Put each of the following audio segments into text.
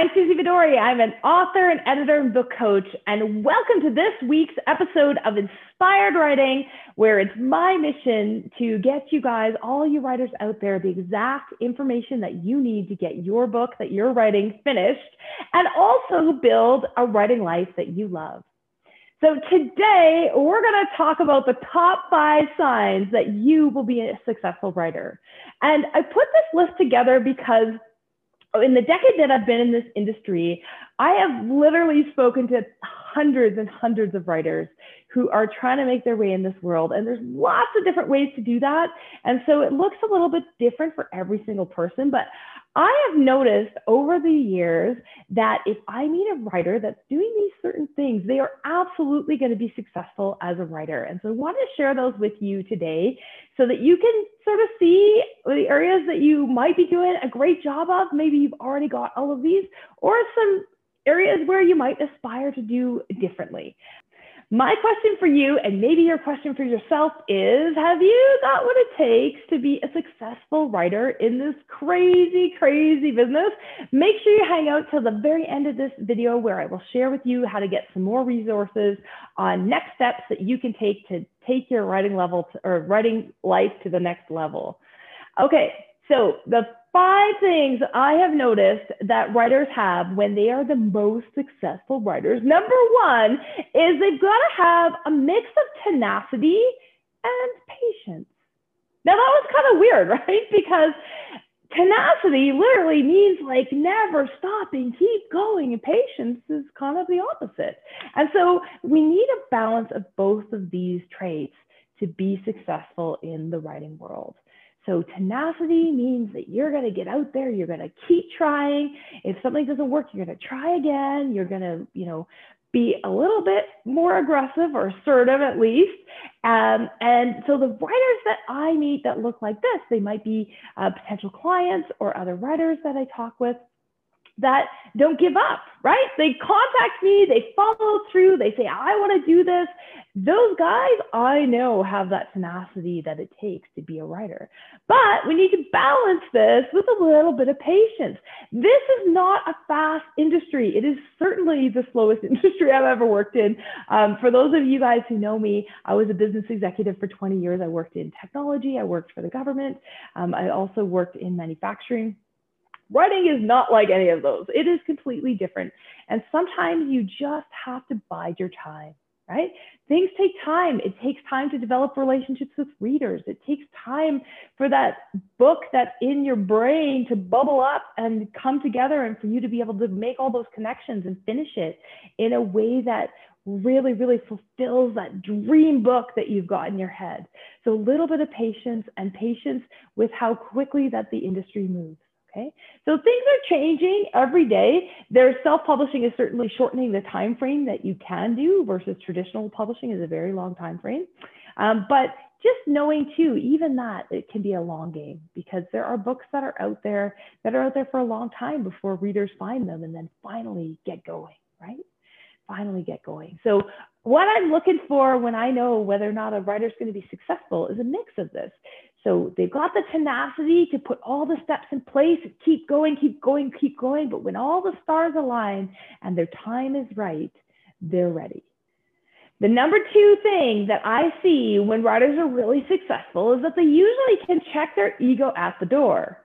I'm Susie Vidori. I'm an author and editor and book coach, and welcome to this week's episode of Inspired Writing, where it's my mission to get you guys, all you writers out there, the exact information that you need to get your book that you're writing finished, and also build a writing life that you love. So today we're going to talk about the top five signs that you will be a successful writer. And I put this list together because Oh, in the decade that I've been in this industry, I have literally spoken to hundreds and hundreds of writers who are trying to make their way in this world. And there's lots of different ways to do that. And so it looks a little bit different for every single person. But I have noticed over the years that if I meet a writer that's doing these certain things, they are absolutely going to be successful as a writer. And so I want to share those with you today so that you can sort of see the areas that you might be doing a great job of. Maybe you've already got all of these, or some areas where you might aspire to do differently. My question for you, and maybe your question for yourself, is Have you got what it takes to be a successful writer in this crazy, crazy business? Make sure you hang out till the very end of this video where I will share with you how to get some more resources on next steps that you can take to take your writing level to, or writing life to the next level. Okay, so the five things I have noticed that writers have when they are the most successful writers. Number one is they've got to have a mix of tenacity and patience. Now that was kind of weird, right? Because tenacity literally means like never stopping, keep going, and patience is kind of the opposite. And so we need a balance of both of these traits to be successful in the writing world. So tenacity means that you're going to get out there, you're going to keep trying. If something doesn't work, you're going to try again. You're going to, you know, be a little bit more aggressive or assertive at least. Um, and so the writers that I meet that look like this, they might be uh, potential clients or other writers that I talk with that don't give up, right? They contact me, they follow through, they say, I want to do this. Those guys I know have that tenacity that it takes to be a writer. But we need to balance this with a little bit of patience. This is not a fast industry. It is certainly the slowest industry I've ever worked in. Um, for those of you guys who know me, I was a business executive for 20 years. I worked in technology, I worked for the government, um, I also worked in manufacturing. Writing is not like any of those. It is completely different. And sometimes you just have to bide your time, right? Things take time. It takes time to develop relationships with readers. It takes time for that book that's in your brain to bubble up and come together and for you to be able to make all those connections and finish it in a way that really, really fulfills that dream book that you've got in your head. So a little bit of patience and patience with how quickly that the industry moves. Okay, so things are changing every day. Their self-publishing is certainly shortening the time frame that you can do versus traditional publishing is a very long time frame. Um, but just knowing too, even that it can be a long game because there are books that are out there that are out there for a long time before readers find them and then finally get going, right? Finally get going. So what I'm looking for when I know whether or not a writer is going to be successful is a mix of this. So they've got the tenacity to put all the steps in place, keep going, keep going, keep going. But when all the stars align and their time is right, they're ready. The number two thing that I see when writers are really successful is that they usually can check their ego at the door.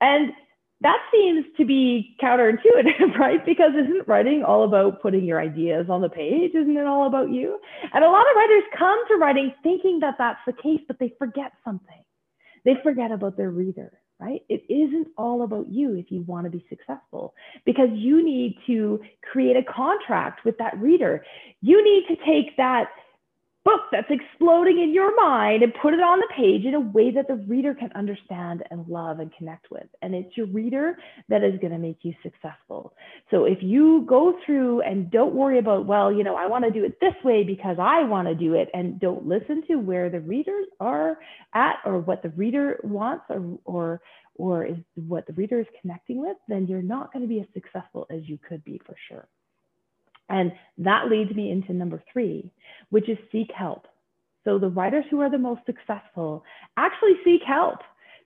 And that seems to be counterintuitive, right? Because isn't writing all about putting your ideas on the page? Isn't it all about you? And a lot of writers come to writing thinking that that's the case, but they forget something they forget about their reader, right? It isn't all about you if you want to be successful because you need to create a contract with that reader. You need to take that book that's exploding in your mind and put it on the page in a way that the reader can understand and love and connect with. And it's your reader that is going to make you successful. So if you go through and don't worry about, well, you know, I want to do it this way because I want to do it, and don't listen to where the readers are at or what the reader wants or, or, or is what the reader is connecting with, then you're not going to be as successful as you could be for sure. And that leads me into number three, which is seek help. So the writers who are the most successful actually seek help.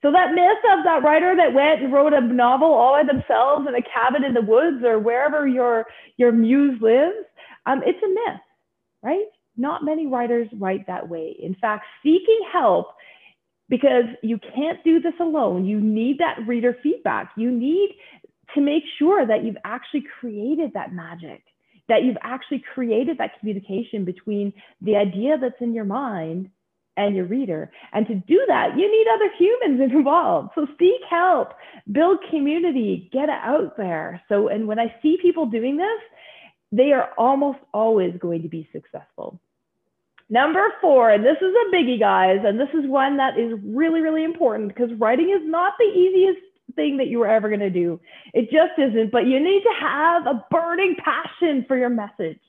So that myth of that writer that went and wrote a novel all by themselves in a cabin in the woods or wherever your your muse lives, um, it's a myth, right? Not many writers write that way. In fact, seeking help because you can't do this alone. You need that reader feedback. You need to make sure that you've actually created that magic, that you've actually created that communication between the idea that's in your mind and your reader. And to do that, you need other humans involved. So seek help, build community, get out there. So, and when I see people doing this, they are almost always going to be successful. Number four, and this is a biggie, guys, and this is one that is really, really important because writing is not the easiest thing that you were ever going to do. It just isn't, but you need to have a burning passion for your message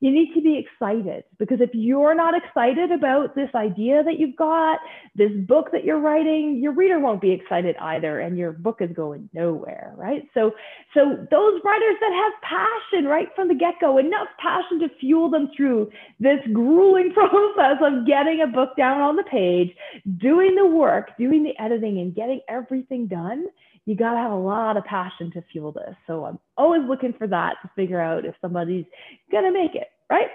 you need to be excited because if you're not excited about this idea that you've got, this book that you're writing, your reader won't be excited either and your book is going nowhere, right? So so those writers that have passion right from the get-go, enough passion to fuel them through this grueling process of getting a book down on the page, doing the work, doing the editing and getting everything done you got to have a lot of passion to fuel this. So I'm always looking for that to figure out if somebody's going to make it, right?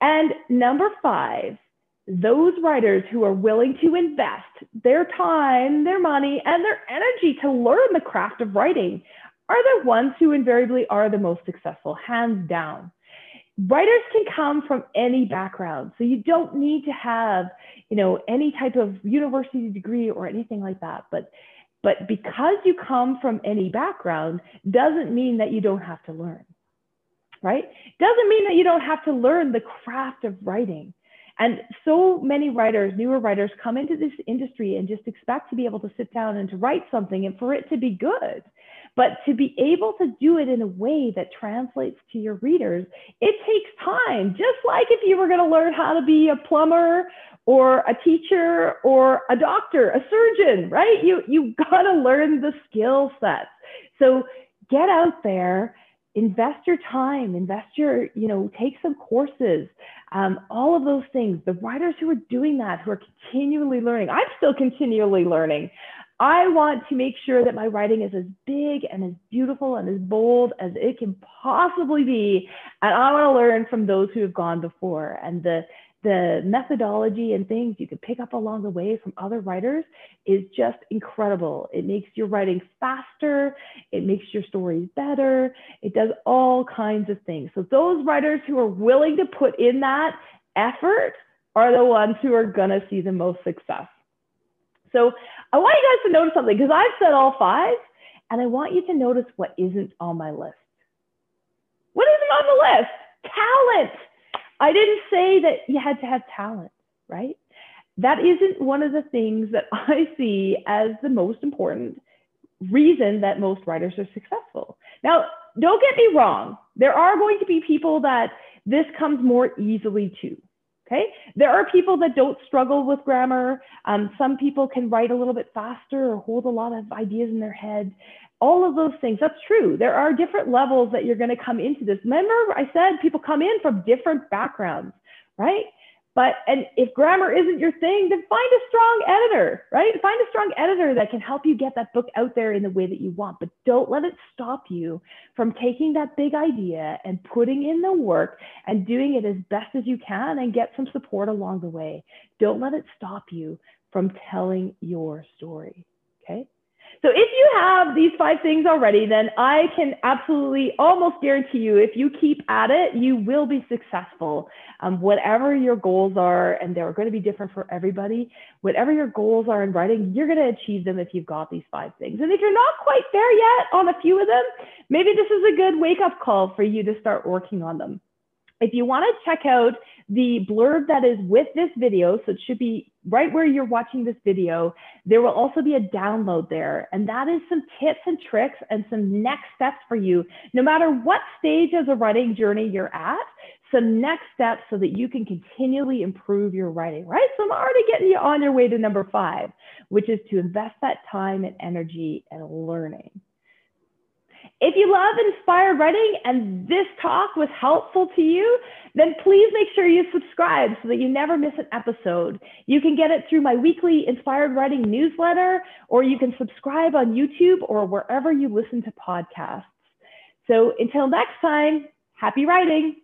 And number five, those writers who are willing to invest their time, their money, and their energy to learn the craft of writing are the ones who invariably are the most successful, hands down. Writers can come from any background, so you don't need to have, you know, any type of university degree or anything like that. But but because you come from any background doesn't mean that you don't have to learn, right? Doesn't mean that you don't have to learn the craft of writing. And so many writers, newer writers, come into this industry and just expect to be able to sit down and to write something and for it to be good. But to be able to do it in a way that translates to your readers, it takes time. Just like if you were going to learn how to be a plumber or a teacher or a doctor, a surgeon, right? You you got to learn the skill sets. So get out there, invest your time, invest your, you know, take some courses, um, all of those things. The writers who are doing that, who are continually learning, I'm still continually learning. I want to make sure that my writing is as big and as beautiful and as bold as it can possibly be. And I want to learn from those who have gone before. And the the methodology and things you can pick up along the way from other writers is just incredible. It makes your writing faster, it makes your stories better, it does all kinds of things. So, those writers who are willing to put in that effort are the ones who are going to see the most success. So, I want you guys to notice something because I've said all five, and I want you to notice what isn't on my list. What isn't on the list? Talent I didn't say that you had to have talent, right? That isn't one of the things that I see as the most important reason that most writers are successful. Now, don't get me wrong. There are going to be people that this comes more easily to. Okay. There are people that don't struggle with grammar. Um, some people can write a little bit faster or hold a lot of ideas in their head all of those things. That's true. There are different levels that you're going to come into this. Remember, I said people come in from different backgrounds, right? But and if grammar isn't your thing, then find a strong editor, right? Find a strong editor that can help you get that book out there in the way that you want. But don't let it stop you from taking that big idea and putting in the work and doing it as best as you can and get some support along the way. Don't let it stop you from telling your story. So if you have these five things already, then I can absolutely almost guarantee you, if you keep at it, you will be successful. Um, whatever your goals are, and they're going to be different for everybody, whatever your goals are in writing, you're going to achieve them if you've got these five things. And if you're not quite there yet on a few of them, maybe this is a good wake up call for you to start working on them. If you want to check out the blurb that is with this video, so it should be right where you're watching this video, there will also be a download there. And that is some tips and tricks and some next steps for you, no matter what stage of the writing journey you're at, some next steps so that you can continually improve your writing, right? So I'm already getting you on your way to number five, which is to invest that time and energy and learning. If you love inspired writing and this talk was helpful to you, then please make sure you subscribe so that you never miss an episode. You can get it through my weekly inspired writing newsletter, or you can subscribe on YouTube or wherever you listen to podcasts. So until next time, happy writing.